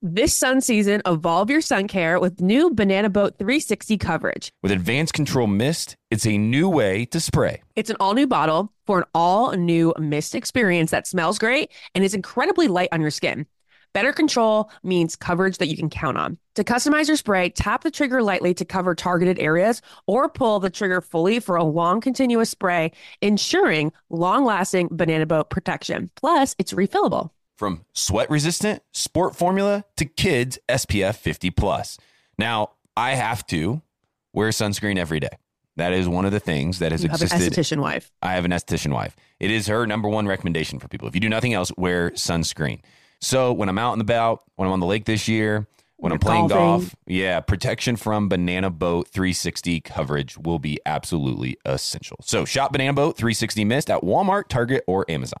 This sun season, evolve your sun care with new Banana Boat 360 coverage. With advanced control mist, it's a new way to spray. It's an all new bottle for an all new mist experience that smells great and is incredibly light on your skin. Better control means coverage that you can count on. To customize your spray, tap the trigger lightly to cover targeted areas or pull the trigger fully for a long continuous spray, ensuring long lasting banana boat protection. Plus, it's refillable. From sweat resistant sport formula to kids SPF 50 plus. Now, I have to wear sunscreen every day. That is one of the things that has You have existed. an esthetician wife. I have an esthetician wife. It is her number one recommendation for people. If you do nothing else, wear sunscreen. So when I'm out and about, when I'm on the lake this year, when I'm playing golfing. golf, yeah, protection from Banana Boat 360 coverage will be absolutely essential. So shop Banana Boat 360 Mist at Walmart, Target, or Amazon.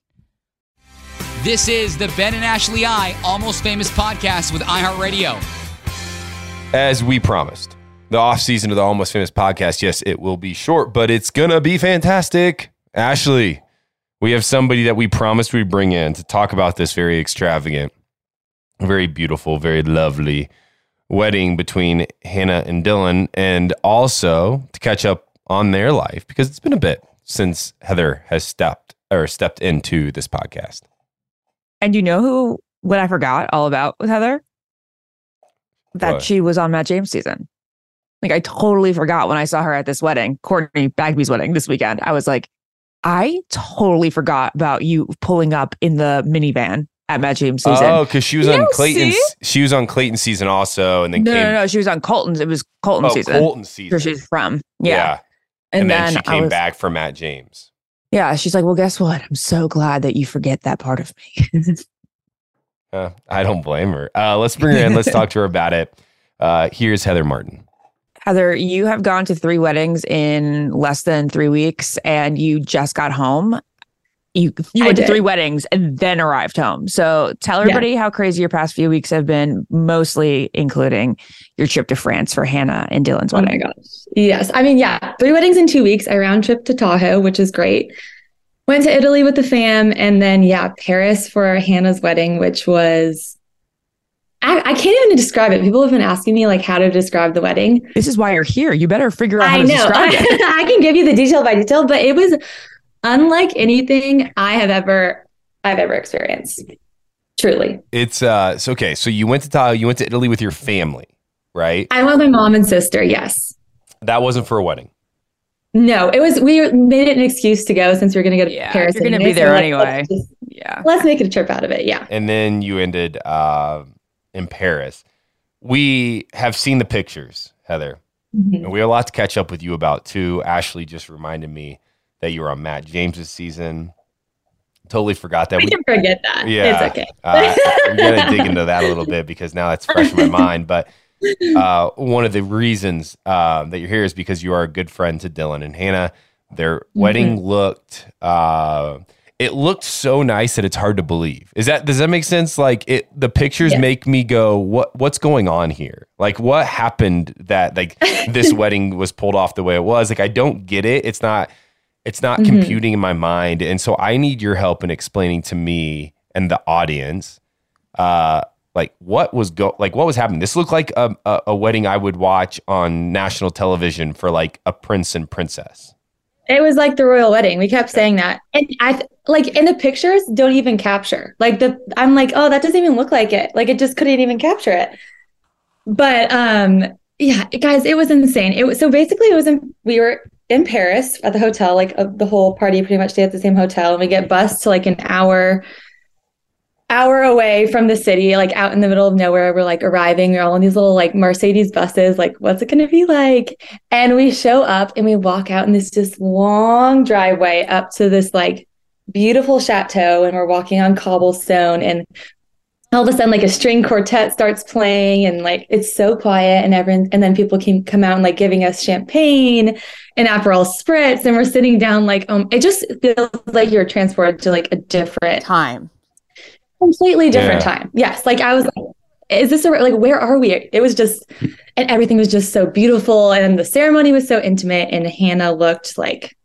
This is the Ben and Ashley I Almost Famous podcast with iHeartRadio. As we promised, the off season of the Almost Famous podcast, yes, it will be short, but it's gonna be fantastic. Ashley, we have somebody that we promised we'd bring in to talk about this very extravagant, very beautiful, very lovely wedding between Hannah and Dylan, and also to catch up on their life because it's been a bit since Heather has stepped or stepped into this podcast. And you know who what I forgot all about with Heather? That What? she was on Matt James season. Like I totally forgot when I saw her at this wedding, Courtney Bagby's wedding this weekend. I was like, I totally forgot about you pulling up in the minivan at Matt James season. Oh, because she was You on don't Clayton's. She was on Clayton's season also, and then no, came no, no. She was on Colton's. It was Colton oh season. Colton's Where season. she's from. Yeah. And, And, then, then, she came was- back for Matt James. Yeah. She's like, well, guess what? I'm so glad that you forget that part of me. Uh, I don't blame her. Uh, let's bring her in. Let's talk to her about it. Uh, here's Heather Martin. Heather, you have gone to three weddings in less than three weeks and you just got home. You you went to three weddings and then arrived home. So tell Yeah. everybody how crazy your past few weeks have been, mostly including your trip to France for Hannah and Dylan's wedding. Oh my gosh. Yes. I mean, yeah, three weddings in two weeks. I round trip to Tahoe, which is great. Went to Italy with the fam. And then, yeah, Paris for Hannah's wedding, which was I, I can't even describe it. People have been asking me like how to describe the wedding. This is why you're here. You better figure out how I to know. describe it. I can give you the detail by detail, but it was unlike anything I have ever I've ever experienced. Truly. It's uh it's okay. So you went to Tahoe, you went to Italy with your family, right? I went with my mom and sister, yes. That wasn't for a wedding. No, it was we made it an excuse to go since we are gonna go to Yeah, Paris. you're gonna anyway, be there so, anyway. Let's, just- Yeah. let's make it a trip out of it. Yeah. And then you ended uh in Paris. We have seen the pictures, Heather. Mhm. And we have a lot to catch up with you about too. Ashley just reminded me that you were on Matt James's season. Totally forgot that. We We, can forget that. Yeah. It's okay. uh, I'm gonna dig into that a little bit because now that's fresh in my mind. But uh, one of the reasons uh, that you're here is because you are a good friend to Dylan and Hannah. Their wedding looked uh, it looked so nice that it's hard to believe. Is that does that make sense? Like it, the pictures Yeah. make me go, what what's going on here? Like what happened that like this wedding was pulled off the way it was? Like I don't get it. It's not it's not Mhm. computing in my mind, and so I need your help in explaining to me and the audience, uh, like what was go like what was happening. This looked like a, a, a wedding I would watch on national television for like a prince and princess. It was like the royal wedding. We kept saying that. And I th- like in the pictures don't even capture. Like the I'm like, "Oh, that doesn't even look like it." Like it just couldn't even capture it. But um yeah, guys, it was insane. It was so basically it was in we were in Paris at the hotel like uh, the whole party pretty much stayed at the same hotel and we get bused to like an hour hour away from the city, like out in the middle of nowhere. We're like arriving. We're all in these little like Mercedes buses. Like, what's it going to be like? And we show up and we walk out in this just long driveway up to this like beautiful chateau. And we're walking on cobblestone. And all of a sudden, like a string quartet starts playing, and like it's so quiet. And everyone, and then people can come out and like giving us champagne and Aperol spritz. And we're sitting down, like, um, it just feels like you're transported to like a different Time. completely different Yeah. time. Yes. Like I was like, is this a, like, where are we? It was just, and everything was just so beautiful. And the ceremony was so intimate. And Hannah looked like,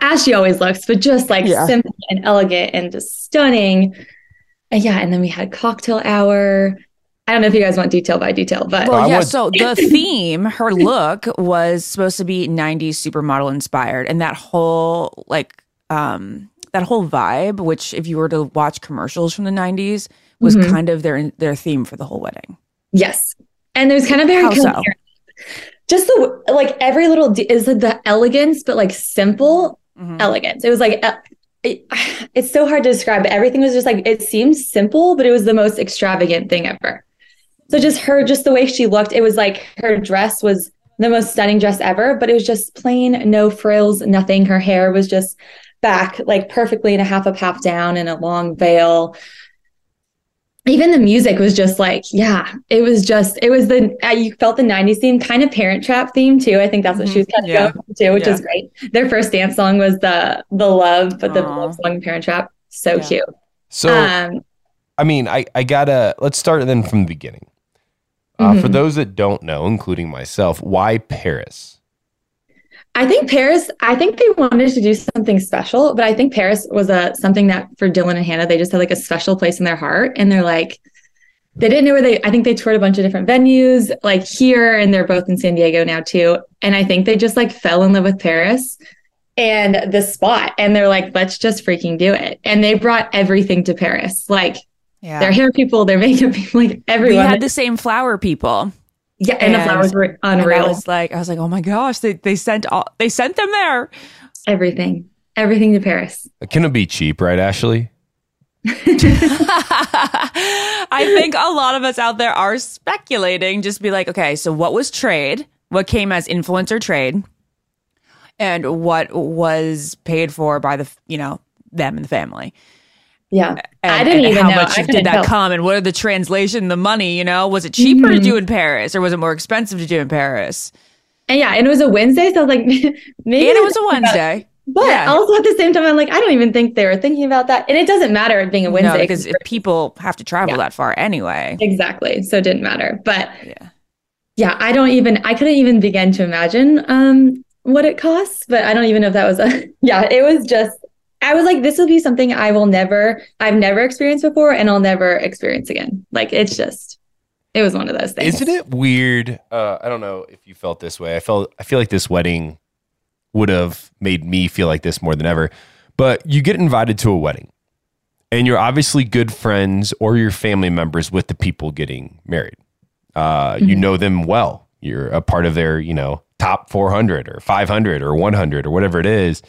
as she always looks, but just like Yeah. simple and elegant and just stunning. And yeah. And then we had cocktail hour. I don't know if you guys want detail by detail, but Well, yeah. So the theme, her look was supposed to be '90s supermodel inspired, and that whole like um that whole vibe, which if you were to watch commercials from the '90s, was Mhm. kind of their their theme for the whole wedding. Yes. And there's kind of very How so? Just the like every little de- is like the elegance, but like simple Mhm. elegance. It was like it, it's so hard to describe. Everything was just like it seems simple, but it was the most extravagant thing ever. So just her, just the way she looked, it was like her dress was the most stunning dress ever, but it was just plain, no frills, nothing. Her hair was just back like perfectly in a half up, half down, in a long veil even the music was just like yeah it was just it was the uh, you felt the 90s theme kind of parent trap theme too i think that's what she was kind of Mm-hmm. Yeah. going to, which Yeah. is great their first dance song was the the love but the Aw. love song parent trap so Yeah. cute So um I mean, I, I gotta let's start then from the beginning. Uh, For Mhm. those that don't know, including myself, why Paris? I think paris i think they wanted to do something special but i think paris was a something that for dylan and hannah they just had like a special place in their heart. And they're like they didn't know where they i think they toured a bunch of different venues like here and they're both in san diego now too. And i think they just like fell in love with paris and the spot. And they're like let's just freaking do it. And they brought everything to paris. Like Yeah. their hair people their makeup people like we everyone. had the same flower people. Yeah and, the flowers were And I was like, I was like, oh my gosh, they they sent all they sent them there. everything everything to paris Can It be cheap, right, Ashley? I think a lot of us out there are speculating, just be like, okay, so what was trade? What came as influencer trade? And what was paid for by the, you know, them and the family? Yeah And, I didn't even how know. much did that tell. come and what are the translation, the money, you know? Was it cheaper to Mhm. do in Paris or was it more expensive to do in Paris? And yeah, and it was a Wednesday, so I was like, maybe. and it was a they're thinking about- Wednesday. But Yeah. also at the same time, I'm like, I don't even think they were thinking about that. And it doesn't matter it being a Wednesday No, because if people have to travel Yeah. that far anyway. exactly, so it didn't matter. But Yeah. yeah, I don't even, I couldn't even begin to imagine um what it costs. But I don't even know if that was a. Yeah, it was just I was like, this will be something I will never, I've never experienced before and I'll never experience again. Like it's just, it was one of those things. Isn't it weird? Uh, I don't know if you felt this way. I felt I feel like this wedding would have made me feel like this more than ever. But you get invited to a wedding, and you're obviously good friends or your family members with the people getting married. Uh, You Mhm. know them well. You're a part of their, you know, top 400 or 500 or 100 or whatever it is.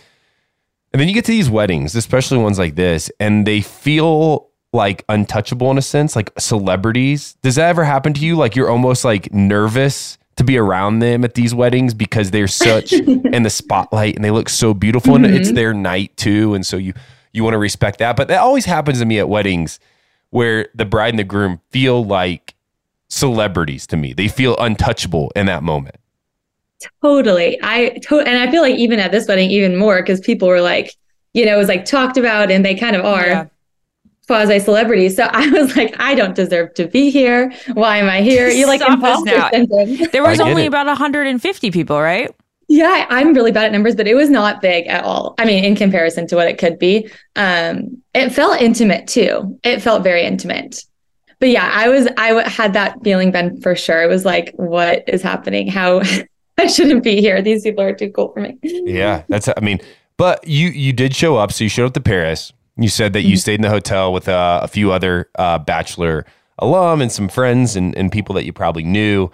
And then you get to these weddings, especially ones like this, and they feel like untouchable in a sense, like celebrities. Does that ever happen to you? Like you're almost like nervous to be around them at these weddings because they're such in the spotlight and they look so beautiful and it's Mhm. their night too. And so you you want to respect that. But that always happens to me at weddings where the bride and the groom feel like celebrities to me. They feel untouchable in that moment. Totally. I to- and I feel like even at this wedding, even more because people were like, you know, it was like talked about and they kind of are Yeah. quasi celebrities. So I was like, I don't deserve to be here. Why am I here? You like Stop us imposter now. syndrome. There was only it. about 150 people, right? Yeah, I'm really bad at numbers, but it was not big at all. I mean, in comparison to what it could be. Um, it felt intimate too. It felt very intimate. But yeah, I was I w- had that feeling then for sure. It was like, what is happening? How I shouldn't be here. These people are too cool for me. Yeah, that's. I mean, but you you did show up. So you showed up to Paris. You said that you Mhm. stayed in the hotel with uh, a few other uh, bachelor alum and some friends and, and people that you probably knew.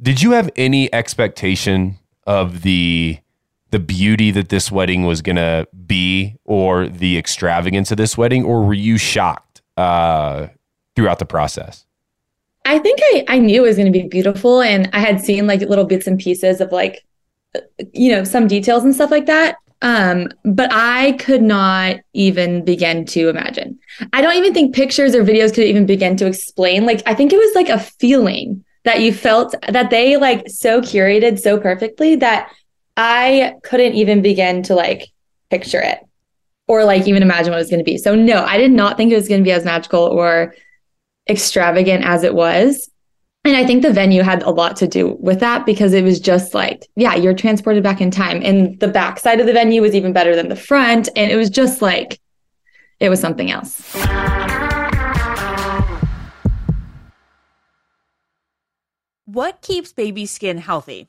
Did you have any expectation of the the beauty that this wedding was gonna be, or the extravagance of this wedding, or were you shocked uh, throughout the process? I think I, I knew it was going to be beautiful and I had seen like little bits and pieces of like, you know, some details and stuff like that. Um, but I could not even begin to imagine. I don't even think pictures or videos could even begin to explain. Like, I think it was like a feeling that you felt that they like so curated so perfectly that I couldn't even begin to like picture it or like even imagine what it was going to be. So no, I did not think it was going to be as magical or extravagant as it was. And I think the venue had a lot to do with that because it was just like, yeah, you're transported back in time. And the back side of the venue was even better than the front. And it was just like, it was something else. What keeps baby skin healthy?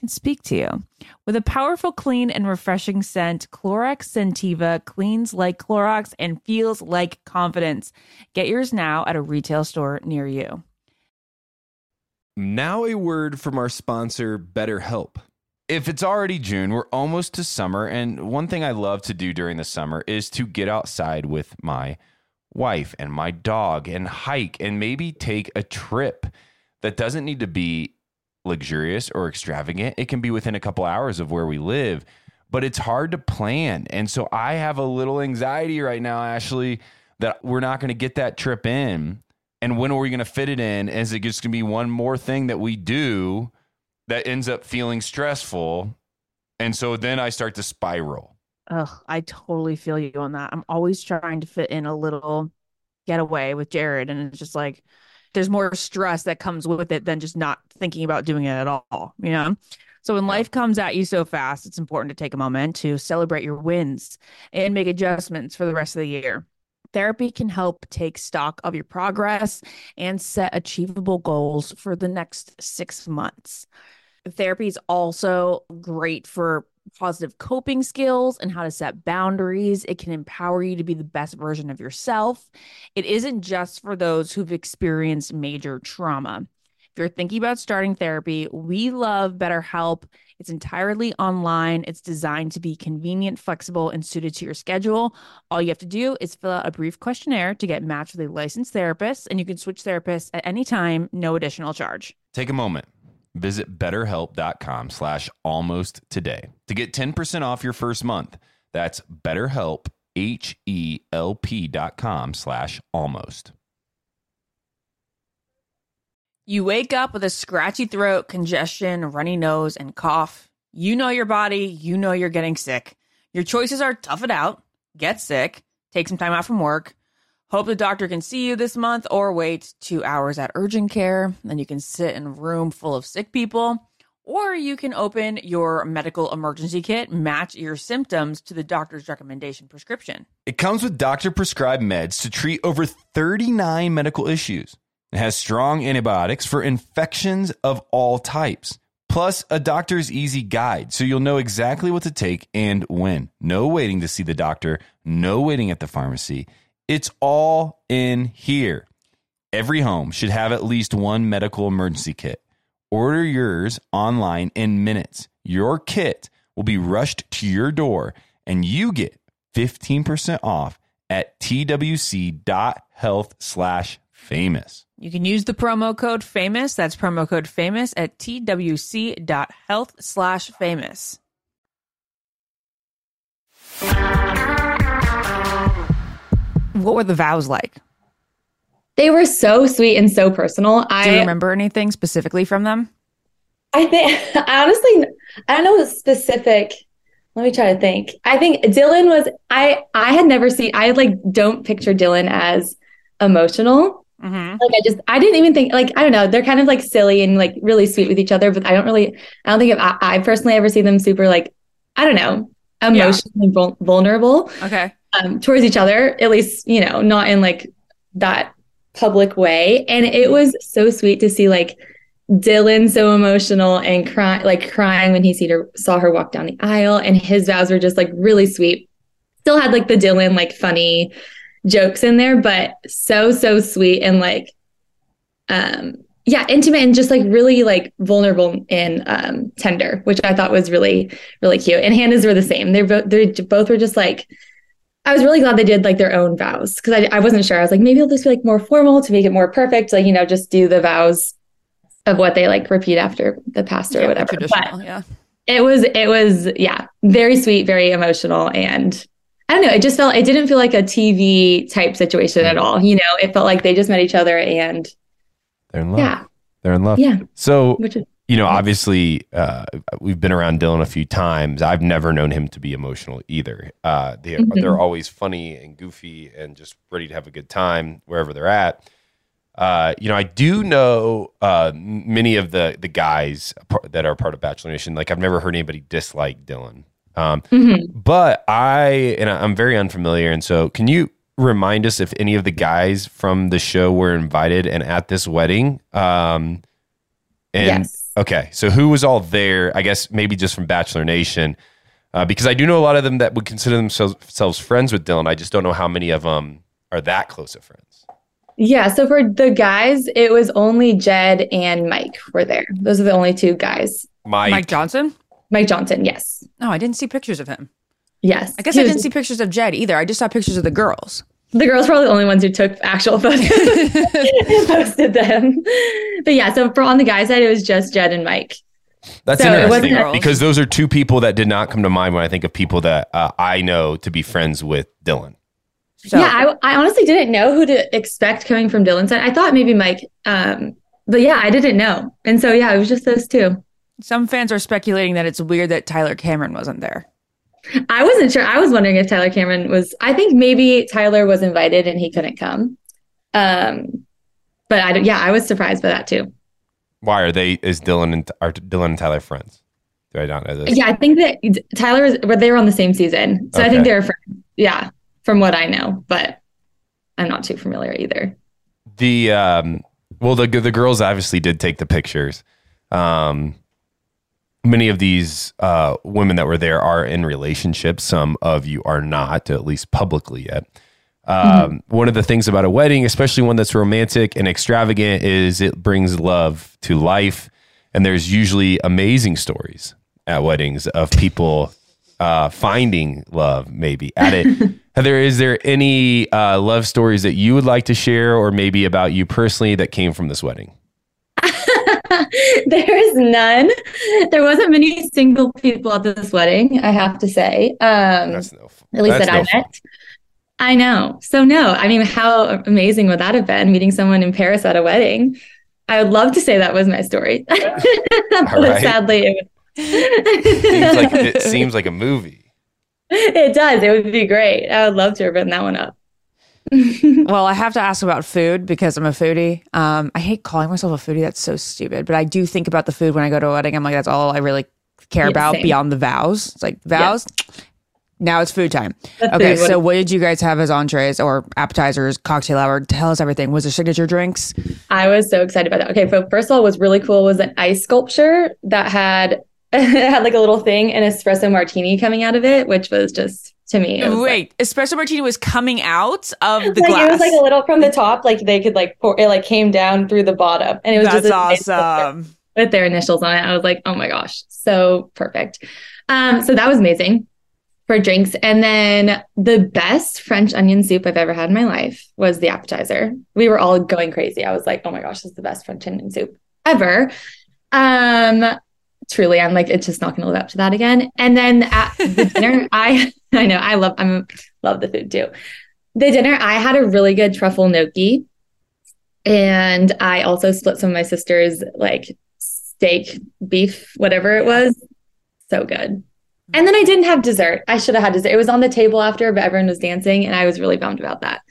can speak to you. With a powerful, clean, and refreshing scent, Clorox Scentiva cleans like Clorox and feels like confidence. Get yours now at a retail store near you. Now, a word from our sponsor, BetterHelp. If it's already June, we're almost to summer. And one thing I love to do during the summer is to get outside with my wife and my dog and hike and maybe take a trip that doesn't need to be luxurious or extravagant. It can be within a couple hours of where we live, but it's hard to plan. And so I have a little anxiety right now, Ashley, that we're not going to get that trip in. And when are we going to fit it in? Is it just going to be one more thing that we do that ends up feeling stressful? And so then I start to spiral. Ugh, I totally feel you on that. I'm always trying to fit in a little getaway with Jared, and it's just like there's more stress that comes with it than just not thinking about doing it at all. You know. So when life comes at you so fast, it's important to take a moment to celebrate your wins and make adjustments for the rest of the year. Therapy can help take stock of your progress and set achievable goals for the next six months. Therapy is also great for positive coping skills and how to set boundaries. It can empower you to be the best version of yourself. It isn't just for those who've experienced major trauma. If you're thinking about starting therapy, we love BetterHelp. It's entirely online. It's designed to be convenient, flexible, and suited to your schedule. All you have to do is fill out a brief questionnaire to get matched with a licensed therapist, and you can switch therapists at any time, no additional charge. Take a moment. Visit betterhelp.com slash almost today to get 10% off your first month. That's betterhelp, H-E-L-P dot com slash almost. You wake up with a scratchy throat, congestion, runny nose, and cough. You know your body, you know you're getting sick. Your choices are tough it out, get sick, take some time out from work, hope the doctor can see you this month, or wait two hours at urgent care. Then you can sit in a room full of sick people. Or you can open your medical emergency kit, match your symptoms to the doctor's recommendation prescription. It comes with doctor prescribed meds to treat over 39 medical issues. It has strong antibiotics for infections of all types, plus a doctor's easy guide so you'll know exactly what to take and when. No waiting to see the doctor, no waiting at the pharmacy. It's all in here. Every home should have at least one medical emergency kit. Order yours online in minutes. Your kit will be rushed to your door and you get 15% off at twc.health slash famous. You can use the promo code famous. That's promo code famous at twc.health slash famous. What were the vows like? They were so sweet and so personal. Do you I remember anything specifically from them? I think honestly I don't know specific. Let me try to think. I think Dylan was I I had never seen I like don't picture Dylan as emotional. Mm-hmm. Like I just I didn't even think like I don't know they're kind of like silly and like really sweet with each other, but I don't really I don't think I, I personally ever see them super like I don't know emotionally vul- vulnerable Okay. Um, towards each other, at least, you know, not in like that public way. And it was so sweet to see like Dylan so emotional and crying, like crying when he her, saw her walk down the aisle. And his vows were just like really sweet. Still had like the Dylan, like funny jokes in there, but so, so sweet and like, um, yeah, intimate and just like really like vulnerable and um, tender, which I thought was really, really cute. And Hannah's were the same. They're both, they both were just like, I was really glad they did like their own vows because I, I wasn't sure. I was like, maybe it'll just be like more formal to make it more perfect. Like, you know, just do the vows of what they like repeat after the pastor or whatever. But yeah. it was, it was, yeah, very sweet, very emotional. And I don't know, it just felt, it didn't feel like a TV type situation at mm. all. You know, it felt like they just met each other and They're in love. yeah, They're in love. yeah, So which is, you know, obviously, uh, we've been around Dylan a few times. I've never known him to be emotional either. Uh, they, Mhm. They're always funny and goofy and just ready to have a good time wherever they're at. Uh, you know, I do know uh, many of the the guys that are part of Bachelor Nation. Like, I've never heard anybody dislike Dylan. Um, Mhm. but I and I'm very unfamiliar, and so can you remind us if any of the guys from the show were invited and at this wedding? Um, and yes. Okay, so who was all there? I guess maybe just from Bachelor Nation, uh, because I do know a lot of them that would consider themselves, themselves friends with Dylan. I just don't know how many of them are that close of friends. Yeah. So for the guys, it was only Jed and Mike were there. Those are the only two guys. Mike, Mike Johnson? Mike Johnson, yes. No, I didn't see pictures of him. Yes. I guess He I was- didn't see pictures of Jed either. I just saw pictures of the girls. The girls were probably the only ones who took actual photos and posted them. But yeah, so for on the guy side, it was just Jed and Mike. that's So interesting because those are two people that did not come to mind when I think of people that uh, I know to be friends with Dylan. So, yeah, I, I honestly didn't know who to expect coming from Dylan's side. I thought maybe Mike, um, but yeah, I didn't know. And so yeah, it was just those two. Some fans are speculating that it's weird that Tyler Cameron wasn't there. I wasn't sure. I was wondering if Tyler Cameron was. I think maybe Tyler was invited and he couldn't come. Um, but I don't- yeah, I was surprised by that too. Why are they? Is Dylan and are Dylan and Tyler friends? Do I not know this? Yeah, I think that Tyler was. Well, they were on the same season, so I think they're friends. Yeah, from what I know, but I'm not too familiar either. The um, well, the the girls obviously did take the pictures. Um, many of these uh, women that were there are in relationships. Some of you are not, at least publicly yet. Um, One of the things about a wedding, especially one that's romantic and extravagant, is it brings love to life. And there's usually amazing stories at weddings of people uh, finding love, maybe at it. Heather, is there any uh, love stories that you would like to share, or maybe about you personally that came from this wedding? there is none. There wasn't many single people at this wedding. I have to say. Um, That's no. at least that's that I no fun. met. I know. So no, I mean, how amazing would that have been meeting someone in Paris at a wedding? I would love to say that was my story, but right. sadly, it, Seems like it seems like a movie. it does. It would be great. I would love to have written that one up. Well, I have to ask about food because I'm a foodie. Um, I hate calling myself a foodie. That's so stupid. But I do think about the food when I go to a wedding. I'm like, that's all I really care Yeah, about same. beyond the vows. It's like vows. Now it's food time. That's Okay, food. So what did you guys have as entrees or appetizers, cocktail hour? Tell us everything. Was there signature drinks? I was so excited about that. Okay, so first of all, what was really cool was an ice sculpture that had it had like a little thing, an espresso martini coming out of it, which was just to me. It was like- Wait, espresso martini was coming out of the like glass. it was like a little from the top, like they could like pour it like came down through the bottom, and it was That's just a nice sculpture awesome. with their initials on it. I was like, oh my gosh, so perfect. Um, so that was amazing for drinks, and then the best French onion soup I've ever had in my life was the appetizer. We were all going crazy. I was like, oh my gosh, this is the best French onion soup ever. Um, truly, I'm like, it's just not going to live up to that again. And then at the dinner, I I know I love I'm love the food too. The dinner, I had a really good truffle gnocchi. And I also split some of my sister's like steak, beef, whatever it was. So good. And then I didn't have dessert. I should have had dessert. It was on the table after, but everyone was dancing, and I was really bummed about that.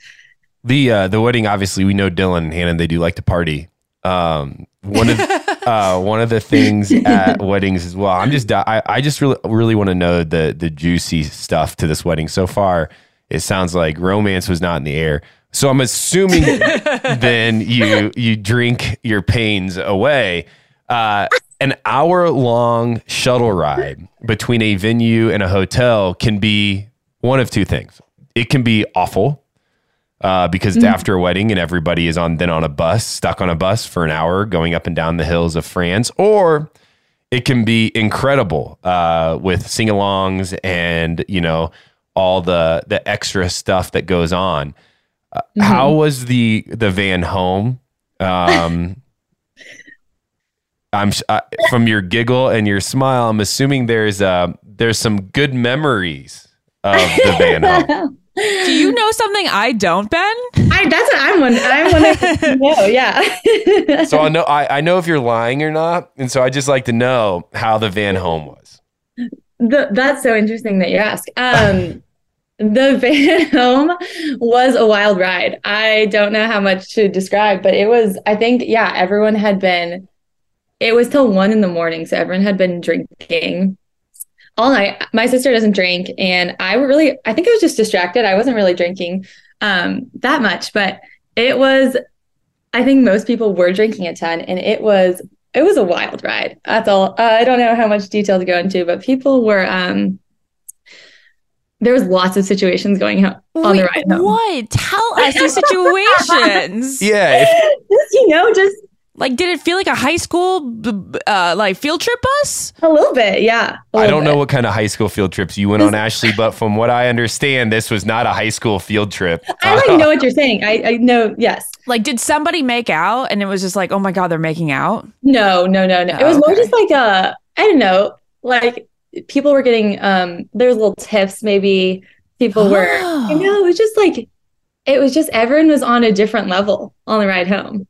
The uh, the wedding, obviously, we know Dylan and Hannah. They do like to party. Um, one of uh, one of the things at weddings as well. I'm just I, I just really really want to know the the juicy stuff to this wedding. So far, it sounds like romance was not in the air. So I'm assuming then you you drink your pains away. Uh, an hour long shuttle ride between a venue and a hotel can be one of two things. It can be awful uh, because it's after a wedding and everybody is on then on a bus, stuck on a bus for an hour going up and down the hills of France, or it can be incredible uh, with sing-alongs and you know all the the extra stuff that goes on. Uh, How was the the van home? Um, I'm uh, from your giggle and your smile. I'm assuming there's uh there's some good memories of the van home. Do you know something I don't, Ben? I, that's what I'm wondering. I'm wondering. no, yeah. So I know I, I know if you're lying or not, and so I just like to know how the van home was. The, that's so interesting that you ask. Um, the van home was a wild ride. I don't know how much to describe, but it was, I think, yeah, everyone had been, it was till one in the morning. So everyone had been drinking all night. My sister doesn't drink. And I really, I think I was just distracted. I wasn't really drinking um, that much, but it was, I think most people were drinking a ton and it was it was a wild ride. That's all. Uh, I don't know how much detail to go into, but people were um there was lots of situations going on on the ride home. What? Tell us the situations. Yeah, if, Just, you know, just Like, did it feel like a high school, b- b- uh, like field trip bus? a little bit, yeah. a I little don't know what kind of high school field trips you went on, Ashley, but from what I understand, this was not a high school field trip. I like know what you're saying. I, I know. Yes. Like, did somebody make out and it was just like, oh my God, they're making out? No. No. No. No. It was more just like a. I don't know. Like people were getting. Um. There was little tips. Maybe people were. Oh. You know. It was just like. It was just everyone was on a different level on the ride home.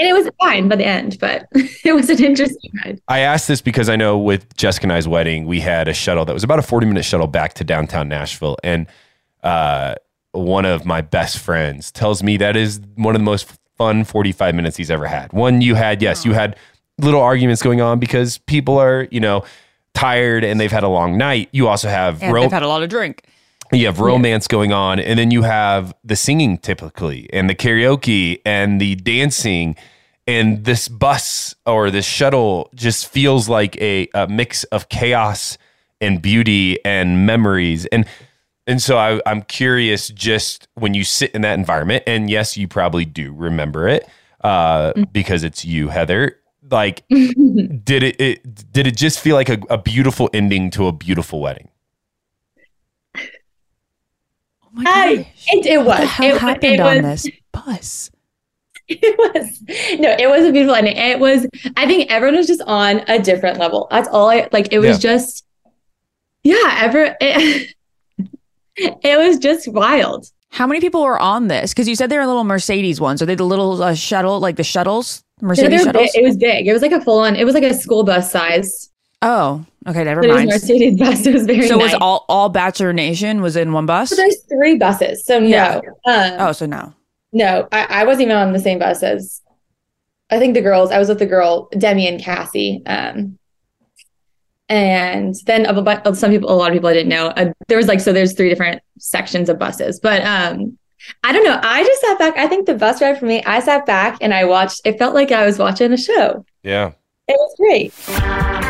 And it was fine by the end, but it was an interesting ride. I asked this because I know with Jessica and I's wedding, we had a shuttle that was about a 40 minute shuttle back to downtown Nashville. And uh, one of my best friends tells me that is one of the most fun 45 minutes he's ever had. One you had, yes, you had little arguments going on because people are, you know, tired and they've had a long night. You also have And ro- they've had a lot of drink. You have romance going on and then you have the singing typically and the karaoke and the dancing and this bus or this shuttle just feels like a, a mix of chaos and beauty and memories. And and so I, i'm curious just when you sit in that environment and yes you probably do remember it uh, because it's you heather like did it, it did it just feel like a, a beautiful ending to a beautiful wedding Oh my I- gosh. it, it was. What the hell it, happened it on this bus? It was no, it was a beautiful ending. It was. I think everyone was just on a different level. That's all I like. It was just, yeah. Ever, it, it was just wild. How many people were on this? Because you said they're little Mercedes ones. Are they the little uh, shuttle, like the shuttles, Mercedes they shuttles? big. It was big. It was like a full on. It was like a school bus size. oh, okay, never But it was mind. Mercedes bus. It was very. So was all all Bachelor Nation was in one bus? So there's three buses. So no, Yeah. um, Oh, so no. no, I, I wasn't even on the same bus as. I think the girls. I was with the girl Demi and Cassie. Um, and then a bunch of some people, a lot of people I didn't know. Uh, there was like so there's three different sections of buses, but um, I don't know. I just sat back. I think the bus ride for me, I sat back and I watched. It felt like I was watching a show. yeah It was great.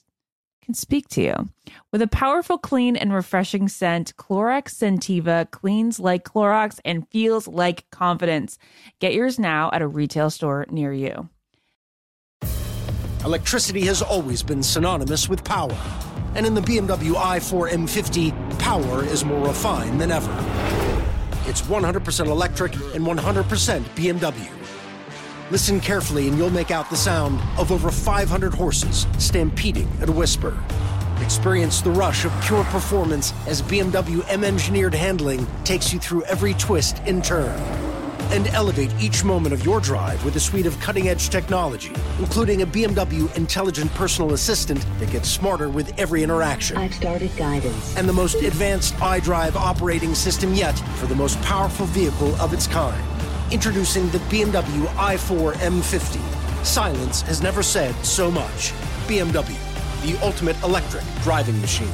can speak to you. With a powerful, clean, and refreshing scent, Clorox Scentiva cleans like Clorox and feels like confidence. Get yours now at a retail store near you. Electricity has always been synonymous with power. And in the BMW i4 M50, power is more refined than ever. It's 100% electric and 100% BMW. Listen carefully and you'll make out the sound of over 500 horses stampeding at a whisper. Experience the rush of pure performance as BMW M engineered handling takes you through every twist and turn. And elevate each moment of your drive with a suite of cutting edge technology, including a BMW intelligent personal assistant that gets smarter with every interaction. I've started guidance. And the most advanced iDrive operating system yet for the most powerful vehicle of its kind. Introducing the BMW i4 M50. Silence has never said so much. BMW, the ultimate electric driving machine.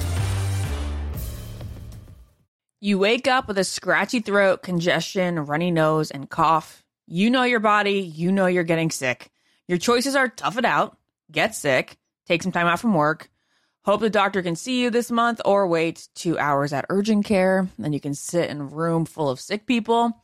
You wake up with a scratchy throat, congestion, runny nose, and cough. You know your body, you know you're getting sick. Your choices are tough it out, get sick, take some time out from work, hope the doctor can see you this month, or wait two hours at urgent care. Then you can sit in a room full of sick people,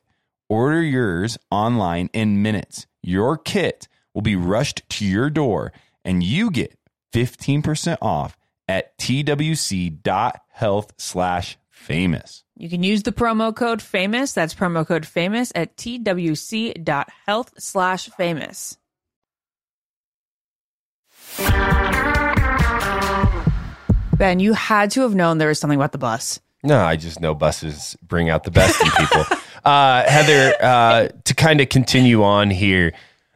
Order yours online in minutes. Your kit will be rushed to your door and you get 15% off at twc.health slash famous. You can use the promo code famous. That's promo code famous at twc.health slash famous. Ben, you had to have known there was something about the bus. No, I just know buses bring out the best in people. uh, Heather, uh, to kind of continue on here,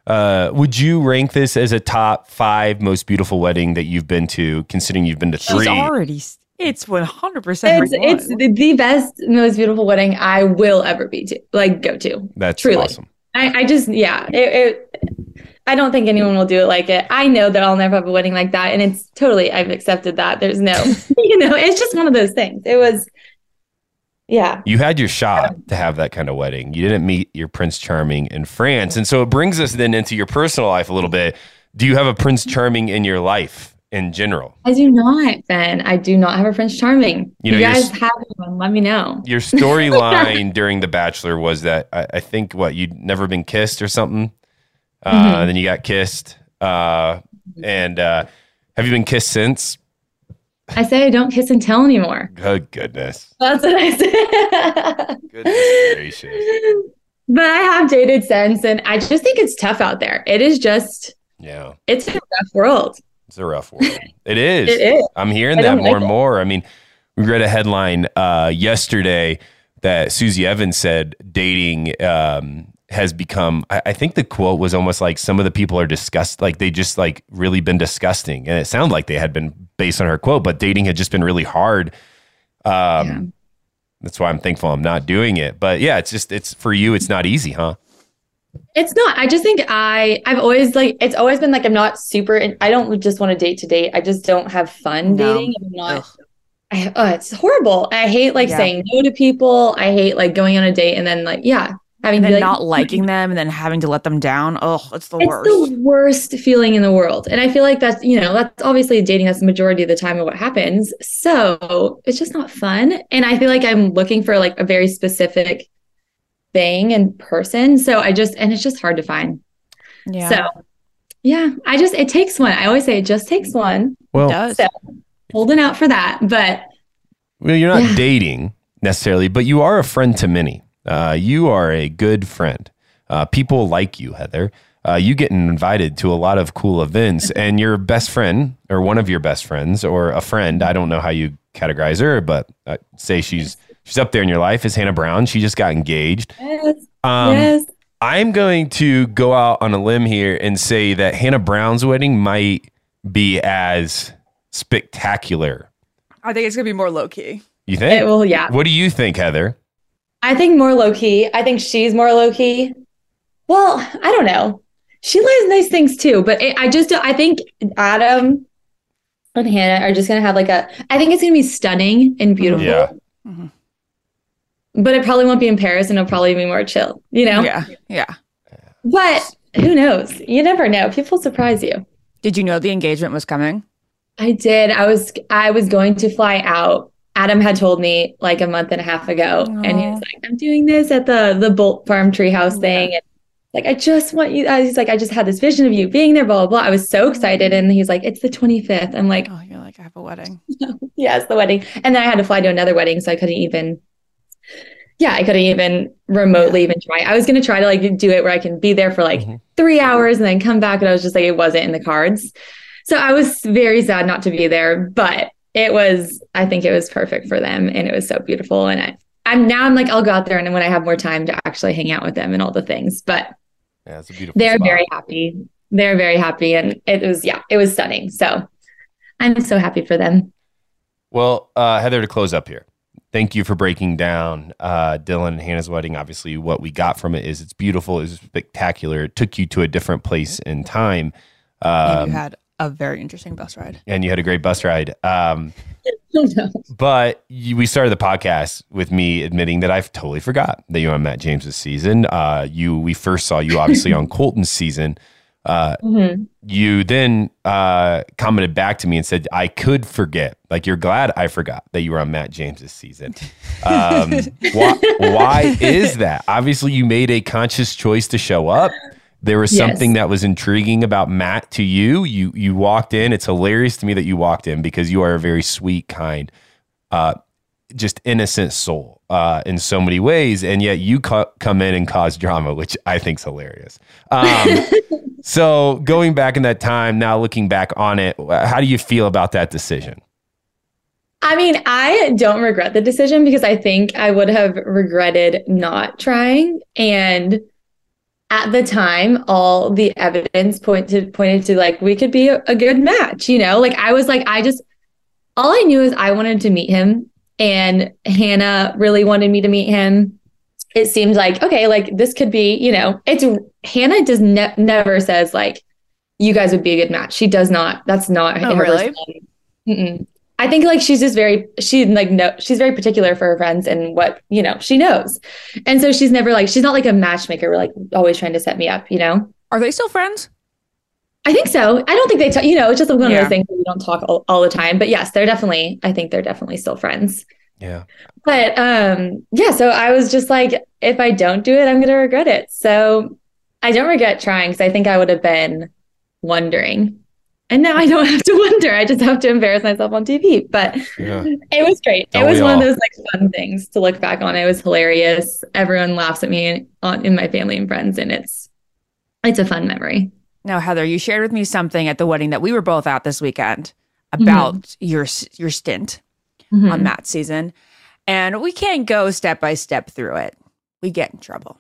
uh, would you rank this as a top five most beautiful wedding that you've been to, considering you've been to She's three? already, it's 100% It's it's the, the best, most beautiful wedding I will ever be to, like go to. That's Truly. awesome. I, I just, yeah, it, it, I don't think anyone will do it like it. I know that I'll never have a wedding like that. And it's totally, I've accepted that. There's no, you know, it's just one of those things. It was, yeah. You had your shot to have that kind of wedding. You didn't meet your Prince Charming in France. And so it brings us then into your personal life a little bit. Do you have a Prince Charming in your life in general? I do not, Ben. I do not have a Prince Charming. You You, know, you're guys s- have one. Let me know. Your storyline during The Bachelor was that I, I think what you'd never been kissed or something. Uh, Mhm. Then you got kissed. Uh, and uh, have you been kissed since? I say I don't kiss and tell anymore. Good goodness. That's what I say. Goodness gracious. But I have dated since, and I just think it's tough out there. It is just, Yeah. it's a rough world. It's a rough world. It is. It is. I'm hearing I that more like and it. more. I mean, we read a headline uh, yesterday that Susie Evans said dating um, has become. I, I think the quote was almost like some of the people are disgust, like they just like really been disgusting, and it sounded like they had been based on her quote, but dating had just been really hard. Um, That's why I'm thankful I'm not doing it. But yeah, it's just it's for you. It's not easy, huh? It's not. I just think I, I've always like, it's always been like, I'm not super, I don't just want to date to date. I just don't have fun No. dating. I'm not, I, oh, it's horrible. I hate like Yeah. saying no to people. I hate like going on a date and then like, yeah, having And then like, not hmm. liking them and then having to let them down. Oh, it's the worst. it's worst. the worst feeling in the world. And I feel like that's, you know, that's obviously dating. That's the majority of the time of what happens. So it's just not fun. And I feel like I'm looking for like a very specific thing and person. So I just, and it's just hard to find. yeah. So yeah, I just, it takes one. I always say it just takes one. Well, it does. So holding out for that. But Well, you're not Yeah. dating necessarily, but you are a friend to many. Uh, you are a good friend. Uh, people like you, Heather. Uh, you getting invited to a lot of cool events, and your best friend, or one of your best friends, or a friend. I don't know how you categorize her, but uh, say she's she's up there in your life. Is Hannah Brown? She just got engaged. yes, Um, yes. I'm going to go out on a limb here and say that Hannah Brown's wedding might be as spectacular. I think it's going to be more low key. You think? It will, yeah. What do you think, Heather? I think more low key. I think she's more low key. Well, I don't know. She likes nice things too, but it, I just I think Adam and Hannah are just gonna have like a. I think it's gonna be stunning and mm-hmm. beautiful. Yeah. Mm-hmm. But it probably won't be in Paris, and it'll probably be more chill. You know. Yeah. Yeah. But who knows? You never know. People surprise you. Did you know the engagement was coming? I did. I was I was going to fly out. Adam had told me like a month and a half ago, and he was like, "I'm doing this at the the Bolt Farm Treehouse thing." And like, I just want you. uh, He's like, "I just had this vision of you being there." Blah blah blah. I was so excited, and he's like, "It's the 25th." I'm like, Oh, you're like, I have a wedding. "Yeah, it's the wedding." And then I had to fly to another wedding, so I couldn't even. Yeah, I couldn't even remotely even try. I was gonna try to like do it where I can be there for like Mhm. three hours and then come back, and I was just like, it wasn't in the cards. So I was very sad not to be there, but it was, I think it was perfect for them and it was so beautiful. And I, I'm now I'm like, I'll go out there and when I have more time to actually hang out with them and all the things, but Yeah, it's a beautiful. they're spot. very happy. They're very happy. And it was, yeah, it was stunning. So I'm so happy for them. Well, uh, Heather, to close up here, thank you for breaking down uh, Dylan and Hannah's wedding. Obviously, what we got from it is it's beautiful, it's spectacular. It took you to a different place in time. and Um, you had a very interesting bus ride. and you had a great bus ride. Um, Oh, no. but you, we started the podcast with me admitting that I've totally forgot that you were on Matt James's season. Uh, you, we first saw you obviously on Colton's season. Uh, Mhm. you then uh, commented back to me and said, I could forget. Like, you're glad I forgot that you were on Matt James's season. Um, why, why is that? Obviously, you made a conscious choice to show up. There was Yes. something that was intriguing about Matt to you. You you walked in. It's hilarious to me that you walked in because you are a very sweet, kind, uh, just innocent soul uh, in so many ways, and yet you co- come in and cause drama, which I think's hilarious. Um, so going back in that time, now looking back on it, how do you feel about that decision? I mean, I don't regret the decision because I think I would have regretted not trying. And at the time, all the evidence pointed pointed to like we could be a, a good match, you know? Like I was like, I just all I knew is I wanted to meet him and Hannah really wanted me to meet him. It seemed like, okay, like this could be, you know, it's Hannah does ne- never says like you guys would be a good match. She does not. That's not Oh, her really? I think like she's just very she like no she's very particular for her friends and what you know she knows, and so she's never like she's not like a matchmaker. We're like always trying to set me up, you know. Are they still friends? I think so. I don't think they talk. You know, it's just one of those things that we don't talk all, all the time. But yes, they're definitely. I think they're definitely still friends. Yeah. But um, yeah. So I was just like, if I don't do it, I'm gonna regret it. So I don't regret trying because I think I would have been wondering. And now I don't have to wonder. I just have to embarrass myself on TV. But Yeah. it was great. Don't it was one all? of those like fun things to look back on. It was hilarious. Everyone laughs at me on, in my family and friends, and it's it's a fun memory. Now, Heather, you shared with me something at the wedding that we were both at this weekend about your your stint Mhm. on that season, and we can't go step by step through it. We get in trouble.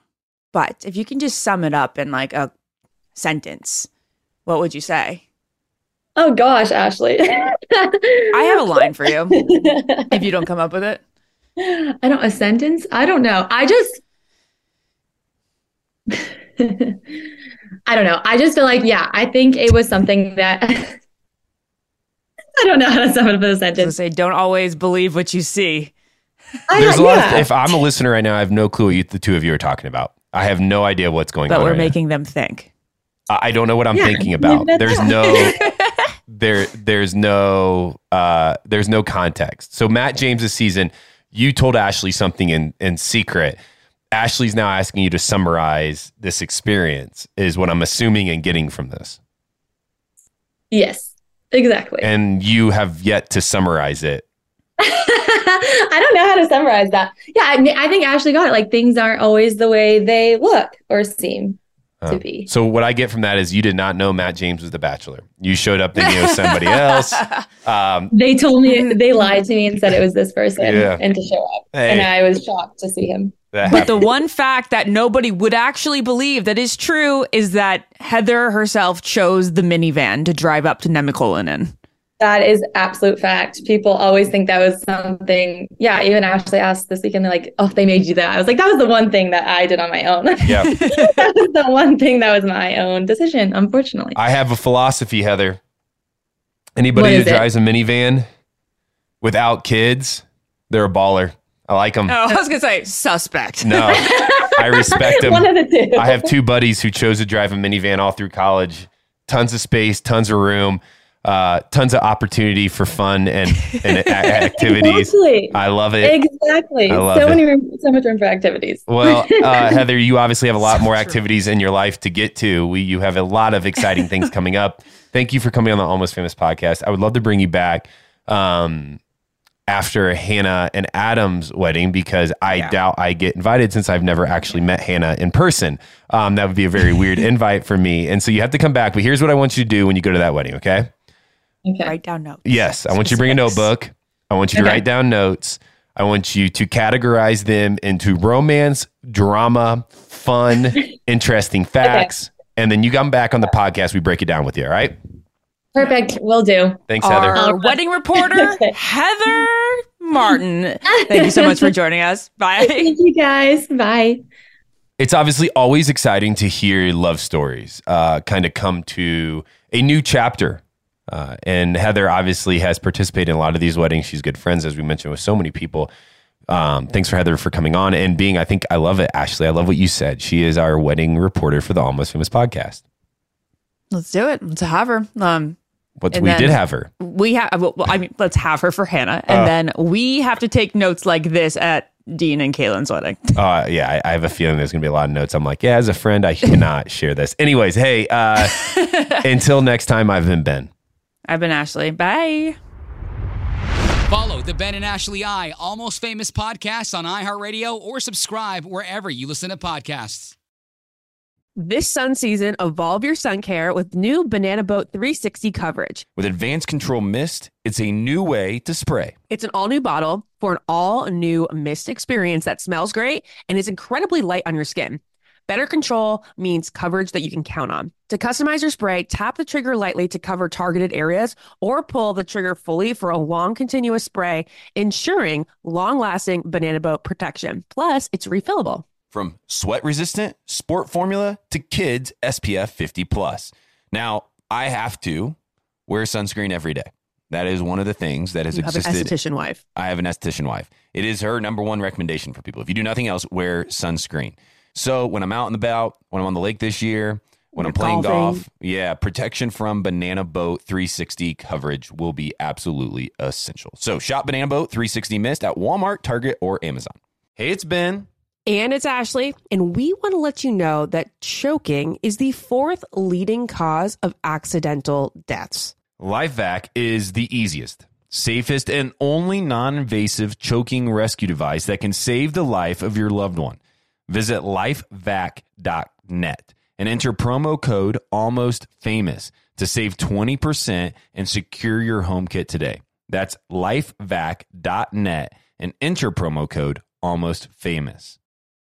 But if you can just sum it up in like a sentence, what would you say? Oh gosh, Ashley. I have a line for you if you don't come up with it. I don't a sentence. I don't know. I just I don't know. I just feel like yeah. I think it was something that I don't know how to sum it up in a So sentence. say, don't always believe what you see. I There's a lot. yeah. Of, if I'm a listener right now, I have no clue what you, the two of you are talking about. I have no idea what's going But on. we're right now. making them think. I I don't know what I'm Yeah, thinking about. There's that. no there there's no uh there's no context. So Matt James's season, you told Ashley something in in secret. Ashley's now asking you to summarize this experience is what I'm assuming and getting from this. yes, exactly. And you have yet to summarize it. I don't know how to summarize that. Yeah, I, mean, I think Ashley got it. Like things aren't always the way they look or seem Uh, to be. So what I get from that is you did not know Matt James was the bachelor. You showed up thinking it was somebody else. Um, They told me they lied to me and said it was this person Yeah. and to show up. Hey. And I was shocked to see him. But the one fact that nobody would actually believe that is true is that Heather herself chose the minivan to drive up to Nemacolin in. That is absolute fact. People always think that was something. Yeah, even Ashley asked this weekend, they're like, oh, they made you that. I was like, that was the one thing that I did on my own. Yeah. that was the one thing that was my own decision, unfortunately. I have a philosophy, Heather. Anybody is that it? drives a minivan without kids, they're a baller. I like them. Oh, I was gonna say suspect. No, I respect them. One of the two. I have two buddies who chose to drive a minivan all through college. Tons of space, tons of room, uh, tons of opportunity for fun and, and activities. Exactly. I love it. Exactly. I love so it. many room, so much room for activities. Well, uh, Heather, you obviously have a lot more activities in your life to get to. We, you have a lot of exciting things coming up. Thank you for coming on the Almost Famous podcast. I would love to bring you back um, after Hannah and Adam's wedding because I Yeah. doubt I get invited since I've never actually met Hannah in person. Um, that would be a very weird invite for me. And so you have to come back. But here's what I want you to do when you go to that wedding, okay? Okay. Write down notes. Yes, I want you to bring a notebook. I want you to Okay. write down notes. I want you to categorize them into romance, drama, fun, interesting facts. And then you come back on the podcast. We break it down with you. All right. Perfect. Will do. Thanks, Heather. Our wedding reporter, Okay. Heather Martin. Thank you so much for joining us. Bye. Thank you guys. Bye. It's obviously always exciting to hear love stories uh, kind of come to a new chapter. Uh, and Heather obviously has participated in a lot of these weddings. She's good friends, as we mentioned, with so many people. Um, thanks for Heather for coming on and being, I think, I love it, Ashley. I love what you said. She is our wedding reporter for the Almost Famous podcast. Let's do it. Let's have her. Um, And we did have her. we have, well, I mean, let's have her for Hannah. And Uh. then we have to take notes like this at Dean and Caelynn's wedding. Uh, yeah, I, I have a feeling there's going to be a lot of notes. I'm like, yeah, as a friend, I cannot share this. Anyways, hey, uh, until next time, I've been Ben. I've been Ashley. Bye. Follow the Ben and Ashley I Almost Famous podcast on iHeartRadio or subscribe wherever you listen to podcasts. This sun season, evolve your sun care with new Banana Boat 360 coverage. With advanced control mist, it's a new way to spray. It's an all new bottle for an all new mist experience that smells great and is incredibly light on your skin. Better control means coverage that you can count on. To customize your spray, tap the trigger lightly to cover targeted areas or pull the trigger fully for a long continuous spray, ensuring long lasting banana boat protection. Plus, it's refillable. From sweat resistant sport formula to kids SPF 50 plus. Now, I have to wear sunscreen every day. That is one of the things that has You have an existed. esthetician wife. I have an esthetician wife. It is her number one recommendation for people. If you do nothing else, wear sunscreen. So when I'm out and about, when I'm on the lake this year, when You're I'm playing golfing. golf, yeah, protection from Banana Boat 360 coverage will be absolutely essential. So shop Banana Boat 360 Mist at Walmart, Target, or Amazon. Hey, it's Ben. And it's Ashley, and we want to let you know that choking is the fourth leading cause of accidental deaths. LifeVac is the easiest, safest, and only non invasive choking rescue device that can save the life of your loved one. Visit lifevac.net and enter promo code almost famous to save 20% and secure your home kit today. That's lifevac.net and enter promo code almost famous.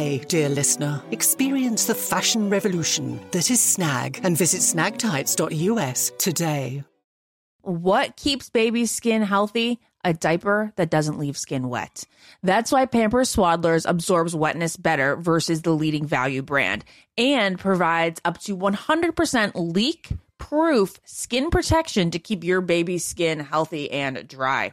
dear listener. Experience the fashion revolution that is Snag and visit snagtights.us today. What keeps baby's skin healthy? A diaper that doesn't leave skin wet. That's why Pampers Swaddlers absorbs wetness better versus the leading value brand and provides up to 100% leak proof skin protection to keep your baby's skin healthy and dry.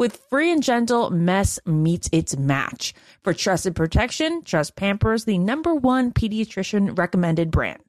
With Free and Gentle, mess meets its match. For trusted protection, trust Pampers, the number one pediatrician recommended brand.